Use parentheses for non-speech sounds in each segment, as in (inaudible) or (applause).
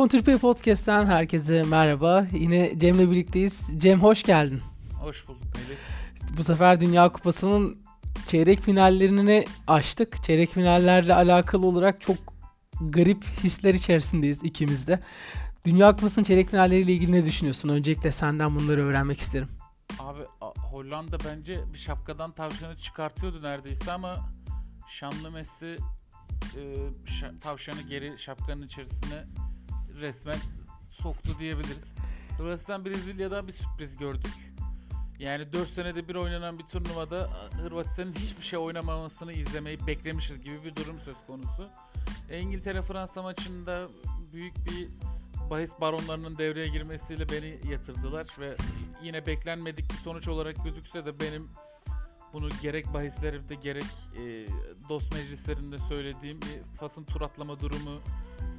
Kontürpe Podcast'ten herkese merhaba. Yine Cem'le birlikteyiz. Cem hoş geldin. Hoş bulduk Melih. Bu sefer Dünya Kupası'nın çeyrek finallerini açtık. Çeyrek finallerle alakalı olarak çok garip hisler içerisindeyiz ikimiz de. Dünya Kupası'nın çeyrek finalleriyle ilgili ne düşünüyorsun? Öncelikle senden bunları öğrenmek isterim. Abi Hollanda bence bir şapkadan tavşanı çıkartıyordu neredeyse ama şanlı Messi e, tavşanı geri şapkanın içerisine resmen soktu diyebiliriz. Hırvatistan Brezilya'da bir sürpriz gördük. Yani 4 senede bir oynanan bir turnuvada Hırvatistan'ın hiçbir şey oynamamasını izlemeyi beklemişiz gibi bir durum söz konusu. E, İngiltere Fransa maçında büyük bir bahis baronlarının devreye girmesiyle beni yatırdılar ve yine beklenmedik bir sonuç olarak gözükse de benim bunu gerek bahislerimde gerek e, dost meclislerinde söylediğim bir Fas'ın tur atlama durumu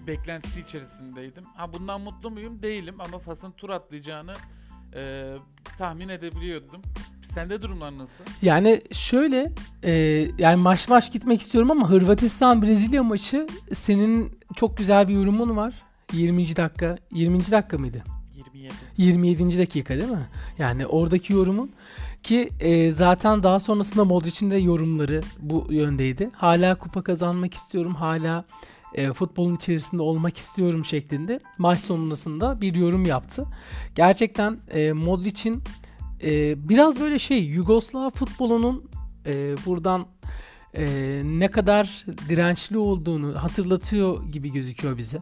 beklentisi içerisindeydim. Ha bundan mutlu muyum? Değilim ama Fas'ın tur atlayacağını e, tahmin edebiliyordum. Sende durumlar nasıl? Yani şöyle e, yani maç maç gitmek istiyorum ama Hırvatistan Brezilya maçı senin çok güzel bir yorumun var. 20. dakika 20. dakika mıydı? 27. 27. dakika değil mi? Yani oradaki yorumun ki e, zaten daha sonrasında Modric'in de yorumları bu yöndeydi. Hala kupa kazanmak istiyorum. Hala e, futbolun içerisinde olmak istiyorum şeklinde maç sonrasında bir yorum yaptı. Gerçekten e, Modric'in e, biraz böyle şey Yugoslav futbolunun e, buradan e, ne kadar dirençli olduğunu hatırlatıyor gibi gözüküyor bize.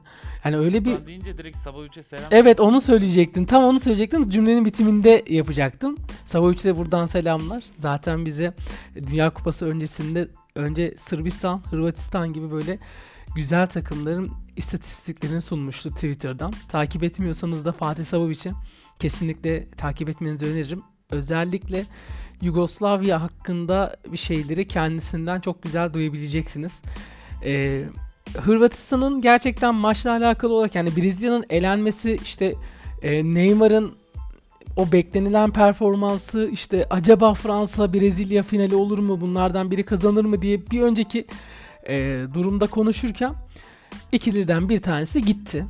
Yani öyle bir... Ben deyince direkt Savovic'e selam. Evet onu söyleyecektim. Tam onu söyleyecektim. Cümlenin bitiminde yapacaktım. Savovic'e buradan selamlar. Zaten bize Dünya Kupası öncesinde önce Sırbistan, Hırvatistan gibi böyle güzel takımların istatistiklerini sunmuştu Twitter'dan. Takip etmiyorsanız da Fatih Savovic'i kesinlikle takip etmenizi öneririm. Özellikle Yugoslavya hakkında bir şeyleri kendisinden çok güzel duyabileceksiniz. Ee, Hırvatistan'ın gerçekten maçla alakalı olarak yani Brezilya'nın elenmesi işte e, Neymar'ın o beklenilen performansı işte acaba Fransa Brezilya finali olur mu bunlardan biri kazanır mı diye bir önceki e, durumda konuşurken ikiliden bir tanesi gitti.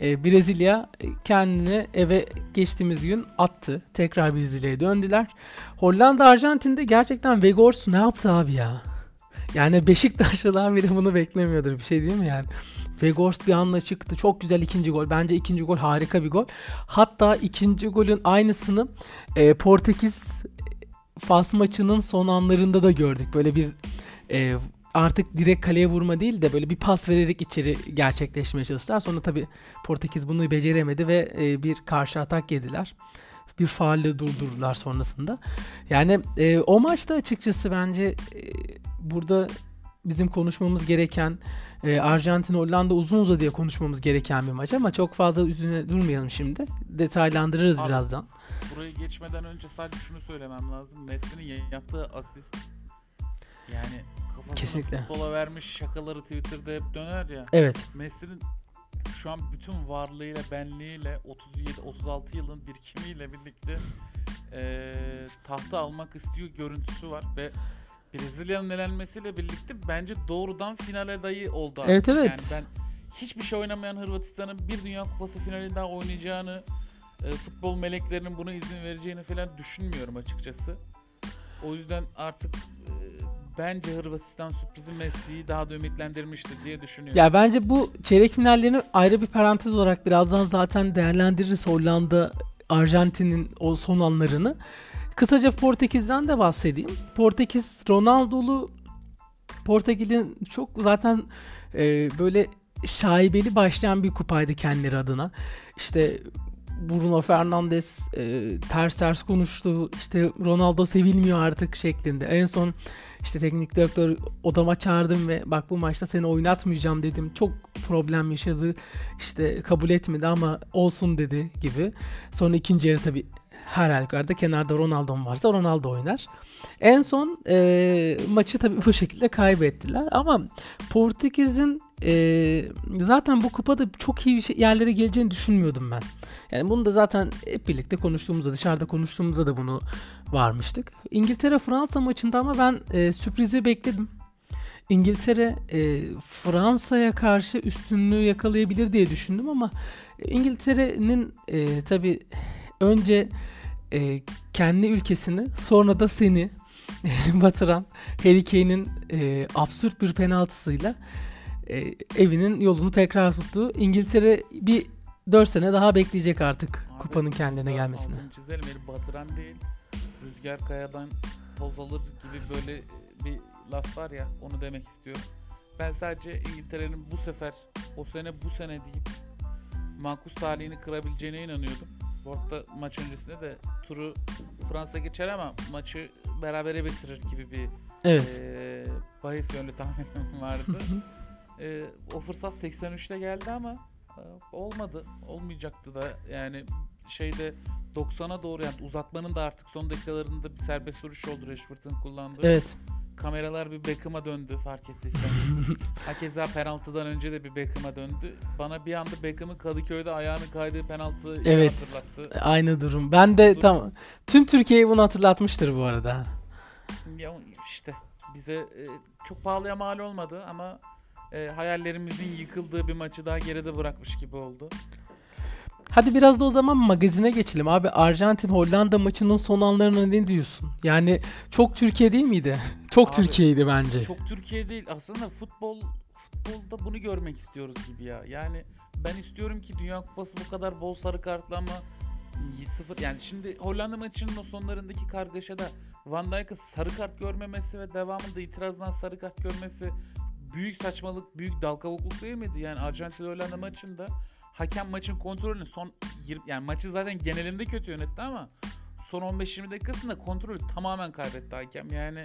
E, Brezilya kendini eve geçtiğimiz gün attı. Tekrar Brezilya'ya döndüler. Hollanda Arjantin'de gerçekten Vegors ne yaptı abi ya? Yani Beşiktaşlılar bile bunu beklemiyordur. Bir şey değil mi yani? Vegors bir anda çıktı. Çok güzel ikinci gol. Bence ikinci gol harika bir gol. Hatta ikinci golün aynısını e, Portekiz Fas maçının son anlarında da gördük. Böyle bir e, artık direkt kaleye vurma değil de böyle bir pas vererek içeri gerçekleşmeye çalıştılar. Sonra tabii Portekiz bunu beceremedi ve e, bir karşı atak yediler. Bir faalle durdurdular sonrasında. Yani e, o maçta açıkçası bence e, burada bizim konuşmamız gereken e, Arjantin Hollanda uzun uzadıya konuşmamız gereken bir maç ama çok fazla üzerine durmayalım şimdi. Detaylandırırız Abi, birazdan. Burayı geçmeden önce sadece şunu söylemem lazım. Messi'nin yaptığı asist yani Kesinlikle. futbola vermiş şakaları Twitter'da hep döner ya. Evet. Messi'nin şu an bütün varlığıyla, benliğiyle 37-36 yılın birikimiyle birlikte e, tahta almak istiyor görüntüsü var ve Brezilya'nın elenmesiyle birlikte bence doğrudan final adayı oldu. Artık. Evet evet. Yani ben hiçbir şey oynamayan Hırvatistan'ın bir Dünya Kupası finali daha oynayacağını, e, futbol meleklerinin buna izin vereceğini falan düşünmüyorum açıkçası. O yüzden artık bence Hırvatistan sürprizi Messi'yi daha da ümitlendirmişti diye düşünüyorum. Ya bence bu çeyrek finallerini ayrı bir parantez olarak birazdan zaten değerlendiririz Hollanda Arjantin'in o son anlarını. Kısaca Portekiz'den de bahsedeyim. Portekiz Ronaldo'lu Portekiz'in çok zaten e, böyle şaibeli başlayan bir kupaydı kendileri adına. İşte Bruno Fernandes e, ters ters konuştu. İşte Ronaldo sevilmiyor artık şeklinde. En son işte teknik direktör odama çağırdım ve bak bu maçta seni oynatmayacağım dedim. Çok problem yaşadı. İşte kabul etmedi ama olsun dedi gibi. Sonra ikinci yarı tabii her halükarda kenarda Ronaldo varsa Ronaldo oynar. En son e, maçı tabii bu şekilde kaybettiler ama Portekiz'in e, zaten bu kupada çok iyi şey, yerlere geleceğini düşünmüyordum ben. Yani bunu da zaten hep birlikte konuştuğumuzda dışarıda konuştuğumuzda da bunu varmıştık. İngiltere Fransa maçında ama ben e, sürprizi bekledim. İngiltere e, Fransa'ya karşı üstünlüğü yakalayabilir diye düşündüm ama e, İngiltere'nin e, tabi önce e, kendi ülkesini sonra da seni (laughs) batıran Harry Kane'in e, absürt bir penaltısıyla e, evinin yolunu tekrar tuttu. İngiltere bir 4 sene daha bekleyecek artık Abi, kupanın kendine altını çizelim. Beni batıran değil. Rüzgar kayadan toz alır gibi böyle bir laf var ya onu demek istiyorum. Ben sadece İngiltere'nin bu sefer o sene bu sene deyip makus talihini kırabileceğine inanıyordum. Bu arada maç öncesinde de turu Fransa geçer ama maçı berabere bitirir gibi bir Evet. eee bahis yönlü tahminim vardı. Eee, o fırsat 83'te geldi ama e, olmadı. Olmayacaktı da yani şeyde 90'a doğru yani uzatmanın da artık son dakikalarında bir serbest vuruş oldu Rashford'un kullandığı. evet. Kameralar bir Beckham'a döndü fark ettiysen. (laughs) Hakeza penaltıdan önce de bir Beckham'a döndü. Bana bir anda Beckham'ın Kadıköy'de ayağını kaydığı penaltıyı Evet. hatırlattı. Aynı durum. Ben de Durum. tam tüm Türkiye'yi bunu hatırlatmıştır bu arada. Ya işte bize e, çok pahalıya mal olmadı ama e, hayallerimizin yıkıldığı bir maçı daha geride bırakmış gibi oldu. Hadi biraz da o zaman magazine geçelim. Abi Arjantin Hollanda maçının son anlarına ne diyorsun? Yani çok Türkiye değil miydi? (laughs) Çok Abi, Türkiye'ydi bence. Çok Türkiye değil aslında futbol futbolda bunu görmek istiyoruz gibi ya. Yani ben istiyorum ki Dünya Kupası bu kadar bol sarı kartlı ama sıfır yani şimdi Hollanda maçının o sonlarındaki kargaşada Van Dijk'ın sarı kart görmemesi ve devamında itirazdan sarı kart görmesi büyük saçmalık, büyük dal kavukluk değil miydi? Yani Arjantin Hollanda maçında hakem maçın kontrolünü son 20 yani maçı zaten genelinde kötü yönetti ama son 15-20 dakikasında kontrolü tamamen kaybetti hakem. Yani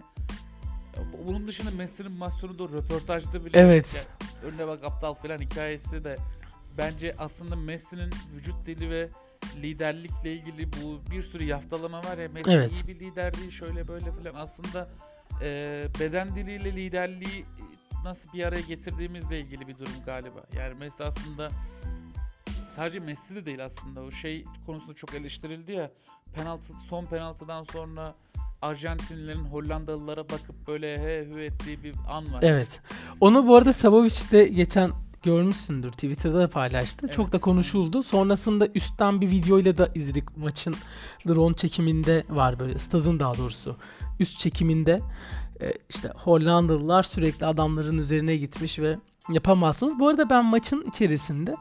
ya bu- bunun dışında Messi'nin o röportajda bile Evet. ya, önüne bak aptal falan hikayesi de bence aslında Messi'nin vücut dili ve liderlikle ilgili bu bir sürü yaftalama var ya Messi Evet. iyi bir lider değil şöyle böyle falan aslında e, beden diliyle liderliği nasıl bir araya getirdiğimizle ilgili bir durum galiba. Yani Messi aslında sadece Messi de değil aslında o şey konusunda çok eleştirildi ya penaltı son penaltıdan sonra Arjantinlilerin Hollandalılara bakıp böyle he hü ettiği bir an var. Evet. Onu bu arada Savovic de geçen görmüşsündür. Twitter'da da paylaştı. Evet. Çok da konuşuldu. Sonrasında üstten bir videoyla da izledik maçın drone çekiminde var böyle stadın daha doğrusu. Üst çekiminde e, işte Hollandalılar sürekli adamların üzerine gitmiş ve yapamazsınız. Bu arada ben maçın içerisinde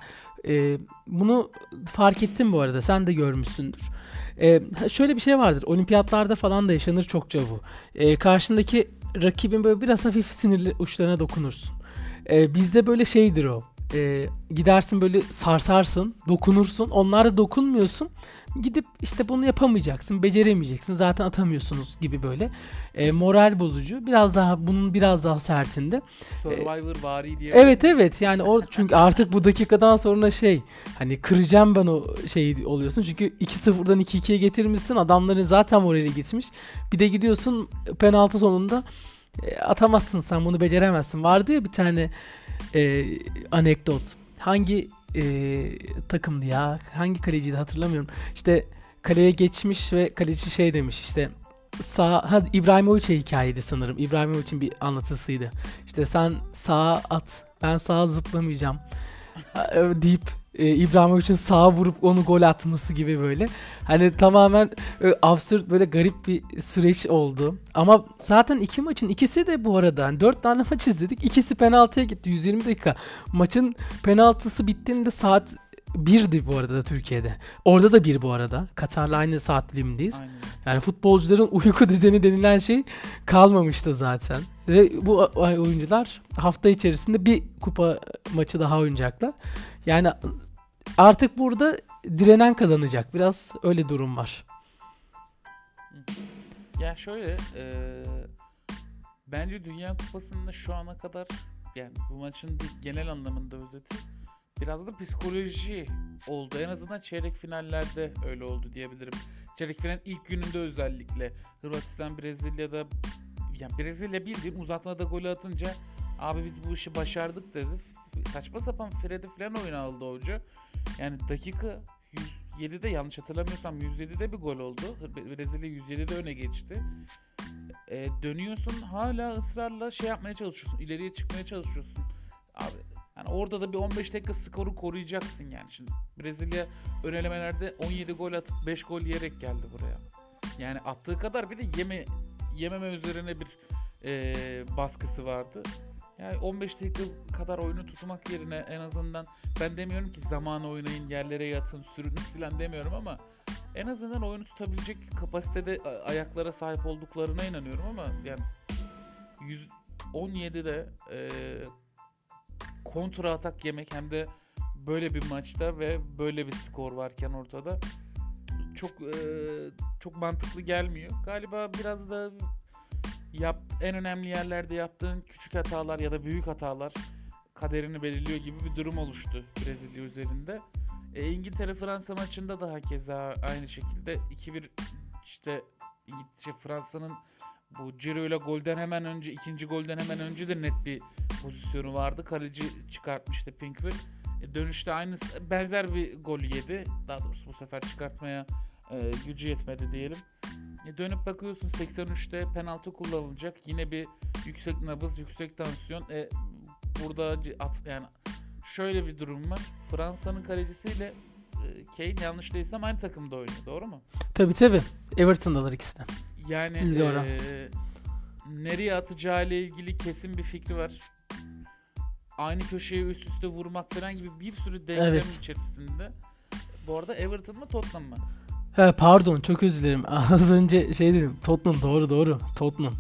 e, bunu fark ettim bu arada. Sen de görmüşsündür. E, şöyle bir şey vardır. Olimpiyatlarda falan da yaşanır çokça bu. E, karşındaki rakibin böyle biraz hafif sinirli uçlarına dokunursun. E, bizde böyle şeydir o. E, gidersin böyle sarsarsın, dokunursun. Onlar da dokunmuyorsun. Gidip işte bunu yapamayacaksın, beceremeyeceksin. Zaten atamıyorsunuz gibi böyle. E, moral bozucu. Biraz daha bunun biraz daha sertinde. Survivor vari diye. Evet evet yani o çünkü artık bu dakikadan sonra şey hani kıracağım ben o şeyi oluyorsun. Çünkü 2-0'dan 2-2'ye getirmişsin. Adamların zaten morali gitmiş. Bir de gidiyorsun penaltı sonunda e, atamazsın sen bunu beceremezsin. Vardı ya bir tane e, anekdot. Hangi e, takımdı ya? Hangi kaleciydi hatırlamıyorum. İşte kaleye geçmiş ve kaleci şey demiş işte sağ ha, İbrahimovic'e hikayeydi sanırım. İbrahimovic'in bir anlatısıydı. İşte sen sağa at, ben sağa zıplamayacağım (laughs) e, deyip e, İbrahimovic'in sağa vurup onu gol atması gibi böyle. Hani tamamen e, absürt böyle garip bir süreç oldu. Ama zaten iki maçın ikisi de bu arada hani dört tane (laughs) maç izledik. İkisi penaltıya gitti 120 dakika. Maçın penaltısı bittiğinde saat 1'di bu arada da Türkiye'de. Orada da bir bu arada. Katar'la aynı saat dilimindeyiz. Aynen. Yani futbolcuların uyku düzeni denilen şey kalmamıştı zaten. Ve bu oyuncular hafta içerisinde bir kupa maçı daha oynayacaklar. Yani artık burada direnen kazanacak. Biraz öyle durum var. Ya şöyle eee, bence Dünya Kupası'nda şu ana kadar yani bu maçın genel anlamında özeti biraz da psikoloji oldu. En azından çeyrek finallerde öyle oldu diyebilirim. Çeyrek finalin ilk gününde özellikle Hırvatistan Brezilya'da yani Brezilya bildiğim uzatmada golü atınca abi biz bu işi başardık dedi. Saçma sapan Fred'i falan oyuna aldı hoca. Yani dakika 107'de yanlış hatırlamıyorsam 107'de bir gol oldu. Brezilya 107'de öne geçti. e, dönüyorsun hala ısrarla şey yapmaya çalışıyorsun. ileriye çıkmaya çalışıyorsun. Abi yani orada da bir 15 dakika skoru koruyacaksın yani. Şimdi Brezilya ön elemelerde 17 gol atıp 5 gol yiyerek geldi buraya. Yani attığı kadar bir de yeme yememe üzerine bir e, baskısı vardı. Yani 15 dakika kadar oyunu tutmak yerine en azından ben demiyorum ki zaman oynayın, yerlere yatın, sürünün falan demiyorum ama en azından oyunu tutabilecek kapasitede ayaklara sahip olduklarına inanıyorum ama yani 117'de e, kontra atak yemek hem de böyle bir maçta ve böyle bir skor varken ortada çok e, çok mantıklı gelmiyor. Galiba biraz da yap en önemli yerlerde yaptığın küçük hatalar ya da büyük hatalar kaderini belirliyor gibi bir durum oluştu Brezilya üzerinde. E, İngiltere Fransa maçında da hakeza aynı şekilde 2-1 işte İngiltere Fransa'nın bu Ciro ile golden hemen önce ikinci golden hemen önce de net bir pozisyonu vardı. Kaleci çıkartmıştı Pinkford. E, dönüşte aynı benzer bir gol yedi. Daha doğrusu bu sefer çıkartmaya e, gücü yetmedi diyelim. E, dönüp bakıyorsun 83'te penaltı kullanılacak. Yine bir yüksek nabız, yüksek tansiyon. E, burada at, yani şöyle bir durum var. Fransa'nın kalecisiyle e, Kane yanlış değilsem aynı takımda oynuyor. Doğru mu? Tabi tabi. Everton'dalar ikisi de. Yani e, nereye atacağı ile ilgili kesin bir fikri var. Aynı köşeye üst üste vurmak falan gibi bir sürü denklem evet. içerisinde. Bu arada Everton mı Tottenham mı? He pardon çok özür dilerim. (laughs) Az önce şey dedim. Tottenham doğru doğru. Tottenham.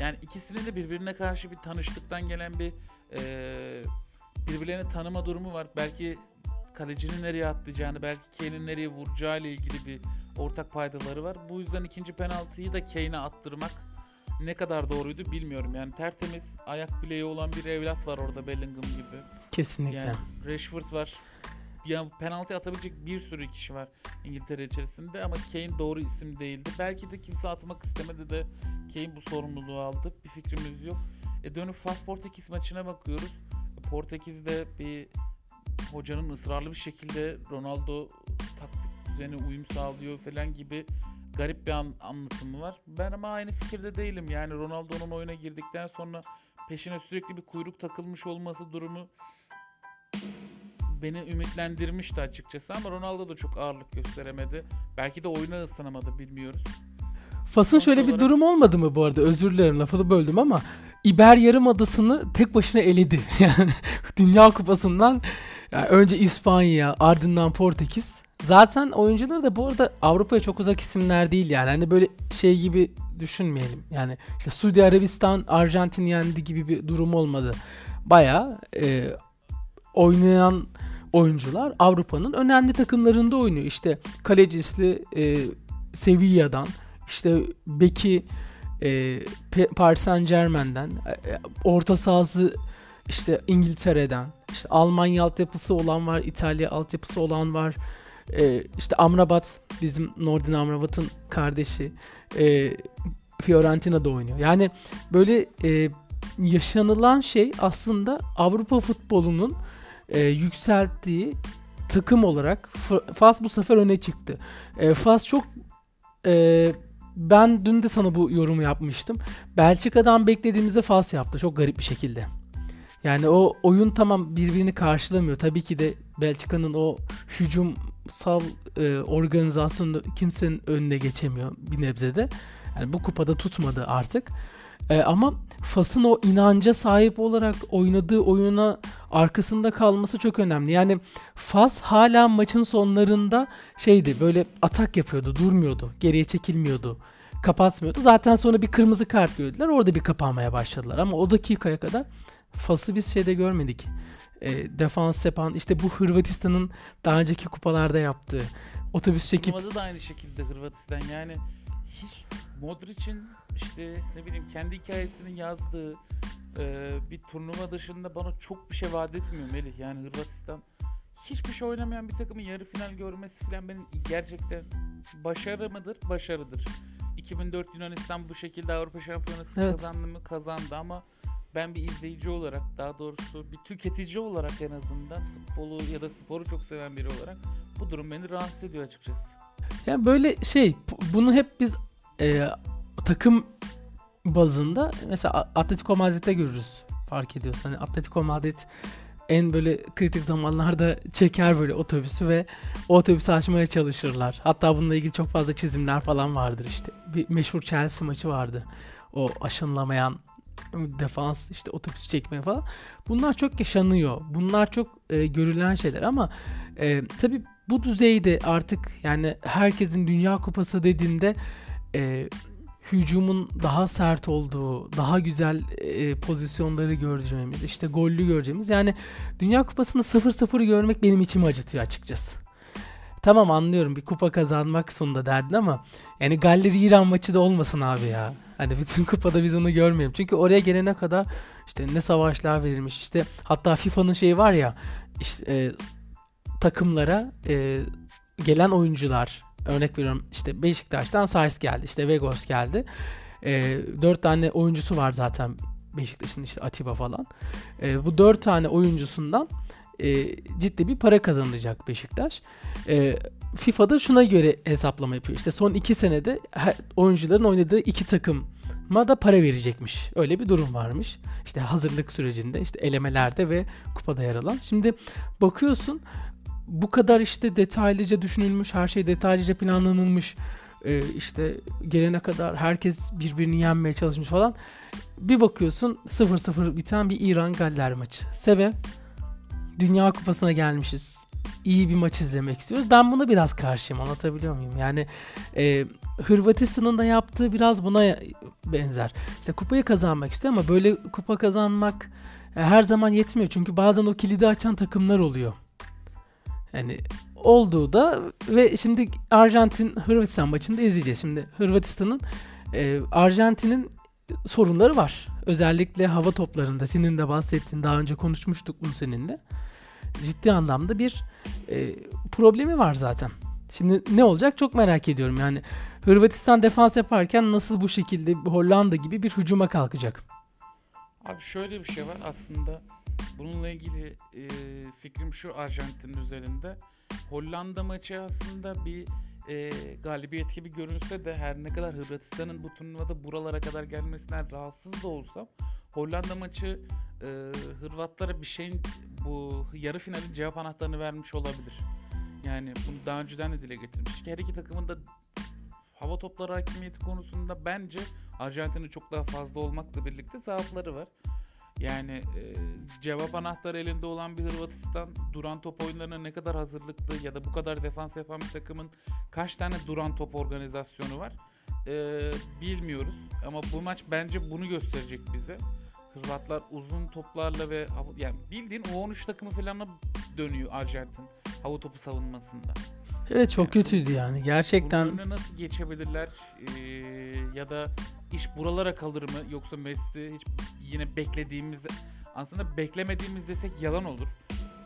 Yani ikisinin de birbirine karşı bir tanıştıktan gelen bir e, birbirlerini tanıma durumu var. Belki kalecinin nereye atlayacağını, belki Kane'in nereye vuracağı ile ilgili bir ortak paydaları var. Bu yüzden ikinci penaltıyı da Kane'e attırmak ne kadar doğruydu bilmiyorum. Yani tertemiz ayak bileği olan bir evlat var orada Bellingham gibi. Kesinlikle. Yani Rashford var. Yani penaltı atabilecek bir sürü kişi var İngiltere içerisinde ama Kane doğru isim değildi. Belki de kimse atmak istemedi de Kane bu sorumluluğu aldı. Bir fikrimiz yok. E dönüp Fas Portekiz maçına bakıyoruz. Portekiz'de bir hocanın ısrarlı bir şekilde Ronaldo taktik düzeni uyum sağlıyor falan gibi garip bir an, anlatımı var. Ben ama aynı fikirde değilim. Yani Ronaldo'nun oyuna girdikten sonra peşine sürekli bir kuyruk takılmış olması durumu beni ümitlendirmişti açıkçası ama Ronaldo da çok ağırlık gösteremedi. Belki de oyuna ısınamadı bilmiyoruz. Fas'ın şöyle olarak... bir durum olmadı mı bu arada? Özür dilerim lafını böldüm ama İber Yarımadası'nı tek başına eledi. (laughs) Yani Dünya Kupası'ndan yani önce İspanya, ardından Portekiz. Zaten oyuncuları da bu arada Avrupa'ya çok uzak isimler değil yani. Hani böyle şey gibi düşünmeyelim. Yani işte Suudi Arabistan Arjantin yendi gibi bir durum olmadı. Baya e, oynayan oyuncular Avrupa'nın önemli takımlarında oynuyor. İşte kalecisi e, Sevilla'dan, işte Beki e, Paris Saint Germain'den, e, e, orta sahası işte İngiltere'den, işte Almanya altyapısı olan var, İtalya altyapısı olan var. E, işte Amrabat bizim Nordin Amrabat'ın kardeşi e, Fiorentina'da oynuyor. Yani böyle e, yaşanılan şey aslında Avrupa futbolunun e, yükselttiği takım olarak Fas bu sefer öne çıktı. E, Fas çok e, ben dün de sana bu yorumu yapmıştım. Belçika'dan beklediğimizde Fas yaptı çok garip bir şekilde. Yani o oyun tamam birbirini karşılamıyor. Tabii ki de Belçika'nın o hücumsal e, organizasyonu kimsenin önüne geçemiyor bir nebzede. Yani bu kupada tutmadı artık. E, ama Fas'ın o inanca sahip olarak oynadığı oyuna arkasında kalması çok önemli. Yani Fas hala maçın sonlarında şeydi böyle atak yapıyordu, durmuyordu, geriye çekilmiyordu, kapatmıyordu. Zaten sonra bir kırmızı kart gördüler. Orada bir kapanmaya başladılar ama o dakikaya kadar Fas'ı biz şeyde görmedik. E, defans yapan işte bu Hırvatistan'ın daha önceki kupalarda yaptığı otobüs çekip Turnuvada da aynı şekilde Hırvatistan yani hiç Modric'in işte ne bileyim kendi hikayesinin yazdığı e, bir turnuva dışında bana çok bir şey vaat etmiyor Melih. Yani Hırvatistan hiçbir şey oynamayan bir takımın yarı final görmesi falan benim gerçekten başarı mıdır? Başarıdır. 2004 Yunanistan bu şekilde Avrupa Şampiyonası evet. kazandı mı? Kazandı ama ben bir izleyici olarak daha doğrusu bir tüketici olarak en azından futbolu ya da sporu çok seven biri olarak bu durum beni rahatsız ediyor açıkçası. Ya böyle şey bunu hep biz e, takım bazında mesela Atletico Madrid'de görürüz fark ediyorsun. Hani Atletico Madrid en böyle kritik zamanlarda çeker böyle otobüsü ve o otobüsü açmaya çalışırlar. Hatta bununla ilgili çok fazla çizimler falan vardır işte. Bir meşhur Chelsea maçı vardı. O aşınlamayan defans işte otobüs çekme falan. Bunlar çok yaşanıyor. Bunlar çok e, görülen şeyler ama e, tabii bu düzeyde artık yani herkesin Dünya Kupası dediğinde e, hücumun daha sert olduğu, daha güzel e, pozisyonları göreceğimiz, işte gollü göreceğimiz. Yani Dünya Kupası'nda 0-0 görmek benim içimi acıtıyor açıkçası. Tamam anlıyorum bir kupa kazanmak sonunda derdin ama yani Galleri İran maçı da olmasın abi ya. Hani bütün kupada biz onu görmeyelim. Çünkü oraya gelene kadar işte ne savaşlar verilmiş. işte hatta FIFA'nın şeyi var ya işte, e, takımlara e, gelen oyuncular örnek veriyorum işte Beşiktaş'tan Sais geldi. işte Vegos geldi. E, 4 tane oyuncusu var zaten Beşiktaş'ın işte Atiba falan. E, bu dört tane oyuncusundan e, ciddi bir para kazanacak Beşiktaş. E, FIFA'da şuna göre hesaplama yapıyor. İşte son iki senede oyuncuların oynadığı iki takıma da para verecekmiş. Öyle bir durum varmış. İşte hazırlık sürecinde, işte elemelerde ve kupada yer alan. Şimdi bakıyorsun bu kadar işte detaylıca düşünülmüş, her şey detaylıca planlanılmış. Ee, işte gelene kadar herkes birbirini yenmeye çalışmış falan. Bir bakıyorsun 0-0 biten bir İran-Galler maçı. Sebep? Dünya Kupası'na gelmişiz. İyi bir maç izlemek istiyoruz. Ben buna biraz karşıyım anlatabiliyor muyum? Yani e, Hırvatistan'ın da yaptığı biraz buna benzer. İşte kupayı kazanmak istiyor ama böyle kupa kazanmak e, her zaman yetmiyor. Çünkü bazen o kilidi açan takımlar oluyor. Yani olduğu da ve şimdi Arjantin Hırvatistan maçında izleyeceğiz. Şimdi Hırvatistan'ın e, Arjantin'in sorunları var. Özellikle hava toplarında senin de bahsettiğin daha önce konuşmuştuk bunu seninle ciddi anlamda bir e, problemi var zaten. Şimdi ne olacak çok merak ediyorum. Yani Hırvatistan defans yaparken nasıl bu şekilde Hollanda gibi bir hücuma kalkacak? Abi şöyle bir şey var aslında bununla ilgili e, fikrim şu Arjantin üzerinde. Hollanda maçı aslında bir e, galibiyet gibi görünse de her ne kadar Hırvatistan'ın bu turnuvada buralara kadar gelmesinden rahatsız da olsam Hollanda maçı e, Hırvatlara bir şeyin bu yarı finalin cevap anahtarını vermiş olabilir. Yani bunu daha önceden de dile getirmiş. Her iki takımın da hava topları hakimiyeti konusunda bence Arjantin'in çok daha fazla olmakla birlikte zaafları var. Yani e, cevap anahtarı elinde olan bir Hırvatistan duran top oyunlarına ne kadar hazırlıklı ya da bu kadar defans yapan bir takımın kaç tane duran top organizasyonu var e, bilmiyoruz. Ama bu maç bence bunu gösterecek bize. Hırvatlar uzun toplarla ve yani bildiğin U13 takımı falan dönüyor Arjantin hava topu savunmasında. Evet çok yani, kötüydü yani gerçekten. Bunun nasıl geçebilirler ee, ya da iş buralara kalır mı yoksa Messi hiç yine beklediğimiz aslında beklemediğimiz desek yalan olur.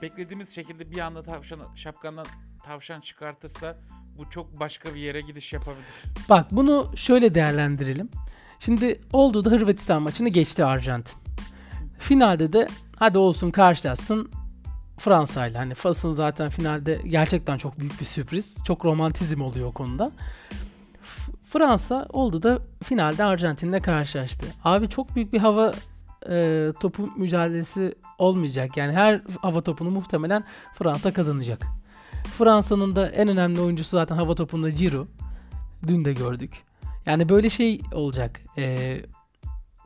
Beklediğimiz şekilde bir anda tavşan şapkandan tavşan çıkartırsa bu çok başka bir yere gidiş yapabilir. Bak bunu şöyle değerlendirelim. Şimdi oldu da Hırvatistan maçını geçti Arjantin. Finalde de hadi olsun karşılaşsın Fransa ile. Hani Fas'ın zaten finalde gerçekten çok büyük bir sürpriz. Çok romantizm oluyor o konuda. Fransa oldu da finalde Arjantin'le karşılaştı. Abi çok büyük bir hava e, topu mücadelesi olmayacak. Yani her hava topunu muhtemelen Fransa kazanacak. Fransa'nın da en önemli oyuncusu zaten hava topunda Giroud. Dün de gördük. Yani böyle şey olacak. E,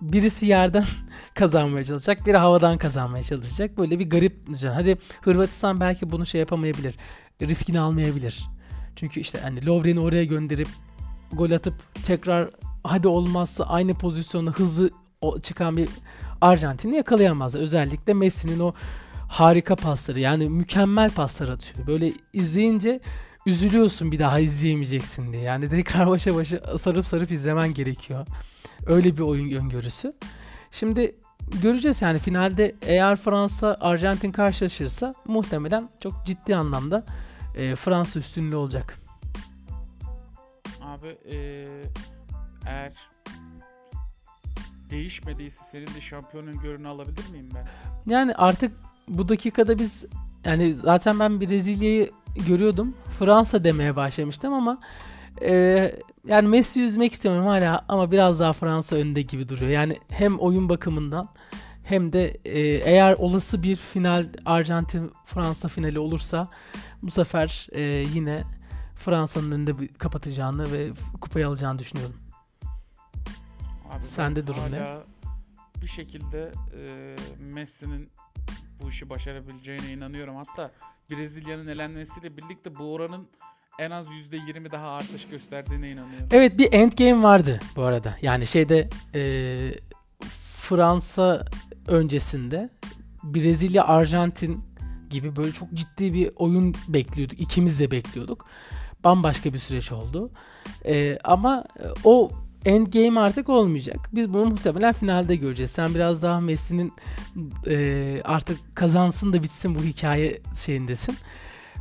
birisi yerden (laughs) kazanmaya çalışacak, biri havadan kazanmaya çalışacak. Böyle bir garip. Hadi Hırvatistan belki bunu şey yapamayabilir. Riskini almayabilir. Çünkü işte hani Lovren'i oraya gönderip gol atıp tekrar hadi olmazsa aynı pozisyonda hızlı çıkan bir Arjantin'i yakalayamaz. Özellikle Messi'nin o harika pasları yani mükemmel paslar atıyor. Böyle izleyince üzülüyorsun bir daha izleyemeyeceksin diye. Yani tekrar (laughs) başa başa sarıp sarıp izlemen gerekiyor. Öyle bir oyun öngörüsü. Şimdi göreceğiz yani finalde eğer Fransa Arjantin karşılaşırsa muhtemelen çok ciddi anlamda e, Fransa üstünlüğü olacak. Abi e, eğer değişmediyse senin de şampiyonun görünü alabilir miyim ben? Yani artık bu dakikada biz yani zaten ben Brezilya'yı görüyordum. Fransa demeye başlamıştım ama e, yani Messi üzmek istiyorum hala ama biraz daha Fransa önde gibi duruyor. Yani hem oyun bakımından hem de e, eğer olası bir final Arjantin Fransa finali olursa bu sefer e, yine Fransa'nın önünde kapatacağını ve kupayı alacağını düşünüyorum. Abi Sende durum ne? Bir şekilde e, Messi'nin bu işi başarabileceğine inanıyorum. Hatta Brezilya'nın elenmesiyle birlikte bu oranın en az %20 daha artış gösterdiğine inanıyorum. Evet bir endgame vardı bu arada. Yani şeyde e, Fransa öncesinde Brezilya Arjantin gibi böyle çok ciddi bir oyun bekliyorduk. İkimiz de bekliyorduk. Bambaşka bir süreç oldu. E, ama o endgame artık olmayacak. Biz bunu muhtemelen finalde göreceğiz. Sen biraz daha Messi'nin e, artık kazansın da bitsin bu hikaye şeyindesin.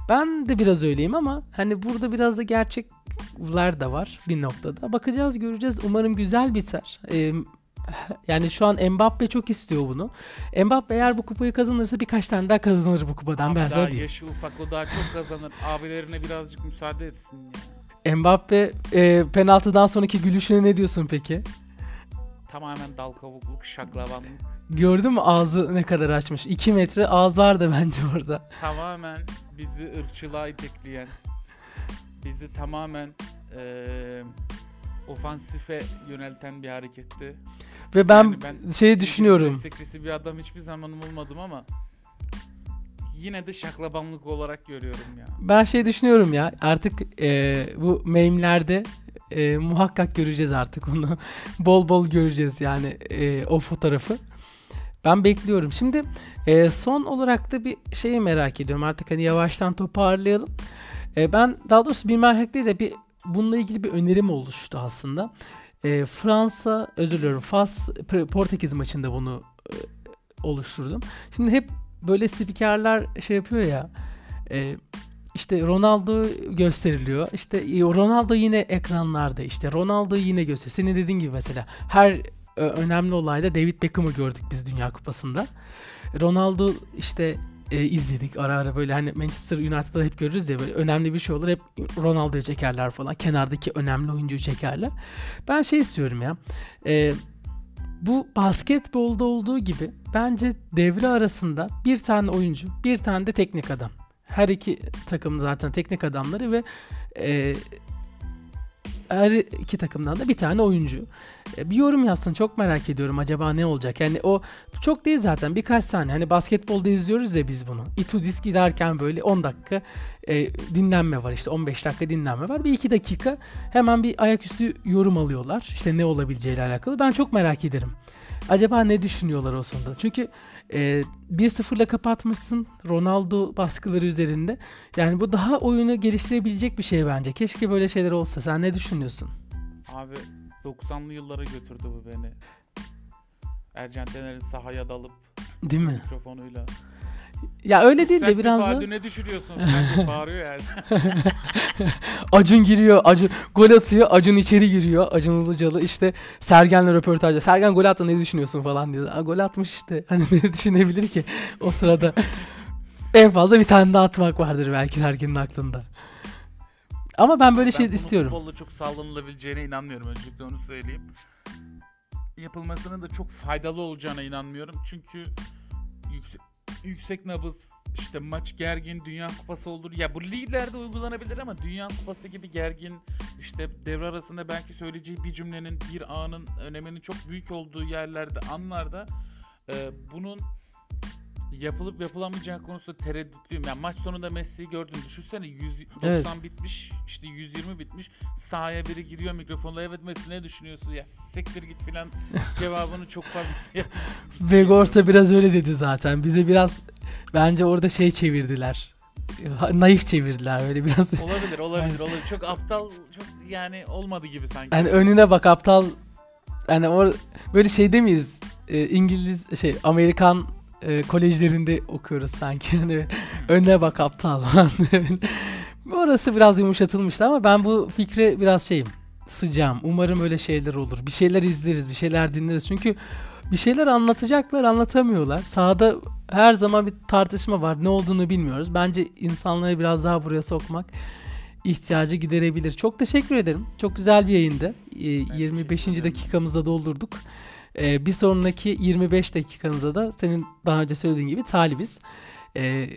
Ben de biraz öyleyim ama hani burada biraz da gerçekler de var bir noktada. Bakacağız göreceğiz. Umarım güzel biter. Ee, (laughs) yani şu an Mbappe çok istiyor bunu. Mbappe eğer bu kupayı kazanırsa birkaç tane daha kazanır bu kupadan Abi ben sana diyeyim. yaşı ufak o daha çok kazanır. Abilerine birazcık müsaade etsin ya. Mbappe e, penaltıdan sonraki gülüşüne ne diyorsun peki? Tamamen dal kavukluk, şaklabanlık. Gördün mü ağzı ne kadar açmış? 2 metre ağız var da bence orada. Tamamen bizi ırkçılığa itekleyen, bizi tamamen eee ofansife yönelten bir hareketti. Ve ben, Yani ben şey düşünüyorum. Desteklisi bir adam hiçbir zaman olmadım ama yine de şaklabanlık olarak görüyorum ya. Ben şey düşünüyorum ya artık e, bu meme'lerde e, muhakkak göreceğiz artık onu. (laughs) bol bol göreceğiz yani e, o fotoğrafı. Ben bekliyorum. Şimdi e, son olarak da bir şeyi merak ediyorum. Artık hani yavaştan toparlayalım. E, ben daha doğrusu bir merak değil de bir bununla ilgili bir önerim oluştu aslında. E, Fransa, özür diliyorum, Fas Portekiz maçında bunu e, oluşturdum. Şimdi hep böyle spikerler şey yapıyor ya. E, işte Ronaldo gösteriliyor. İşte e, Ronaldo yine ekranlarda. işte Ronaldo yine göster. Senin dediğin gibi mesela her e, önemli olayda David Beckham'ı gördük biz Dünya Kupası'nda. Ronaldo işte e, izledik ara ara böyle hani Manchester United'da hep görürüz ya böyle önemli bir şey olur hep Ronaldo'yu çekerler falan. Kenardaki önemli oyuncuyu çekerler. Ben şey istiyorum ya. E, bu basketbolda olduğu gibi bence devre arasında bir tane oyuncu, bir tane de teknik adam. Her iki takım zaten teknik adamları ve e, her iki takımdan da bir tane oyuncu. E, bir yorum yapsın çok merak ediyorum acaba ne olacak. Yani o çok değil zaten birkaç saniye. Hani basketbolda izliyoruz ya biz bunu. Itudis giderken böyle 10 dakika e, dinlenme var işte 15 dakika dinlenme var. Bir iki dakika hemen bir ayaküstü yorum alıyorlar. İşte ne olabileceğiyle alakalı. Ben çok merak ederim. Acaba ne düşünüyorlar o sonunda? Çünkü e, 1-0'la kapatmışsın Ronaldo baskıları üzerinde. Yani bu daha oyunu geliştirebilecek bir şey bence. Keşke böyle şeyler olsa. Sen ne düşünüyorsun? Abi 90'lı yıllara götürdü bu beni. Ercan Tener'in sahaya dalıp Değil mi? mikrofonuyla. Ya öyle değil de biraz da ne düşünüyorsun? Bence bağırıyor yani. (laughs) Acun giriyor, Acun gol atıyor, Acun içeri giriyor. Acun Ilıcalı işte Sergen'le röportajda. Sergen gol attı ne düşünüyorsun falan diyor. Aa, gol atmış işte. (laughs) Hani ne düşünebilir ki o sırada? (laughs) en fazla bir tane daha atmak vardır belki Sergen'in aklında. Ama ben böyle şey ben bunun istiyorum. futbolla çok sağlanılabileceğine inanmıyorum. Öncelikle onu söyleyeyim. Yapılmasının da çok faydalı olacağına inanmıyorum. Çünkü yüksek, yüksek nabız, işte maç gergin, Dünya Kupası olur. Ya bu liglerde uygulanabilir ama Dünya Kupası gibi gergin, işte devre arasında belki söyleyeceği bir cümlenin, bir anın öneminin çok büyük olduğu yerlerde, anlarda e, bunun yapılıp yapılamayacağı konusunda tereddütlüyüm. Yani maç sonunda Messi'yi gördüm. Düşünsene 190 Evet. bitmiş, işte 120 bitmiş. Sahaya biri giriyor mikrofonla evet Messi ne düşünüyorsun? Ya siktir git filan (laughs) cevabını çok fazla (laughs) Vegors biraz öyle dedi zaten. Bize biraz bence orada şey çevirdiler. Naif çevirdiler böyle biraz. (laughs) olabilir, olabilir, olabilir. Çok aptal, çok yani olmadı gibi sanki. Hani önüne bak aptal. Yani or böyle şeyde miyiz? Ee, İngiliz şey Amerikan e, kolejlerinde okuyoruz sanki. (laughs) Hani önüne bak aptal. falan. (laughs) Orası biraz yumuşatılmıştı ama ben bu fikre biraz şeyim. Sıcağım. Umarım öyle şeyler olur. Bir şeyler izleriz, bir şeyler dinleriz. Çünkü bir şeyler anlatacaklar, anlatamıyorlar. Sahada her zaman bir tartışma var. Ne olduğunu bilmiyoruz. Bence insanları biraz daha buraya sokmak ihtiyacı giderebilir. Çok teşekkür ederim. Çok güzel bir yayındı. Ee, 25. teşekkür ederim. dakikamızda doldurduk. Ee, bir sonraki 25 dakikanıza da senin daha önce söylediğin gibi talibiz. Ee,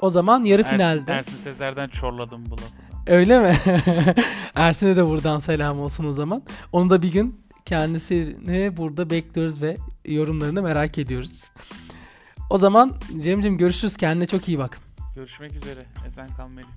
o zaman yarı Ersin- finalde. Ersin Sezer'den çorladım bu lafı. Öyle mi? (laughs) Ersin'e de buradan selam olsun o zaman. Onu da bir gün kendisini burada bekliyoruz ve yorumlarını merak ediyoruz. O zaman Cem'cim görüşürüz. Kendine çok iyi bak. Görüşmek üzere. Esen kal Melih.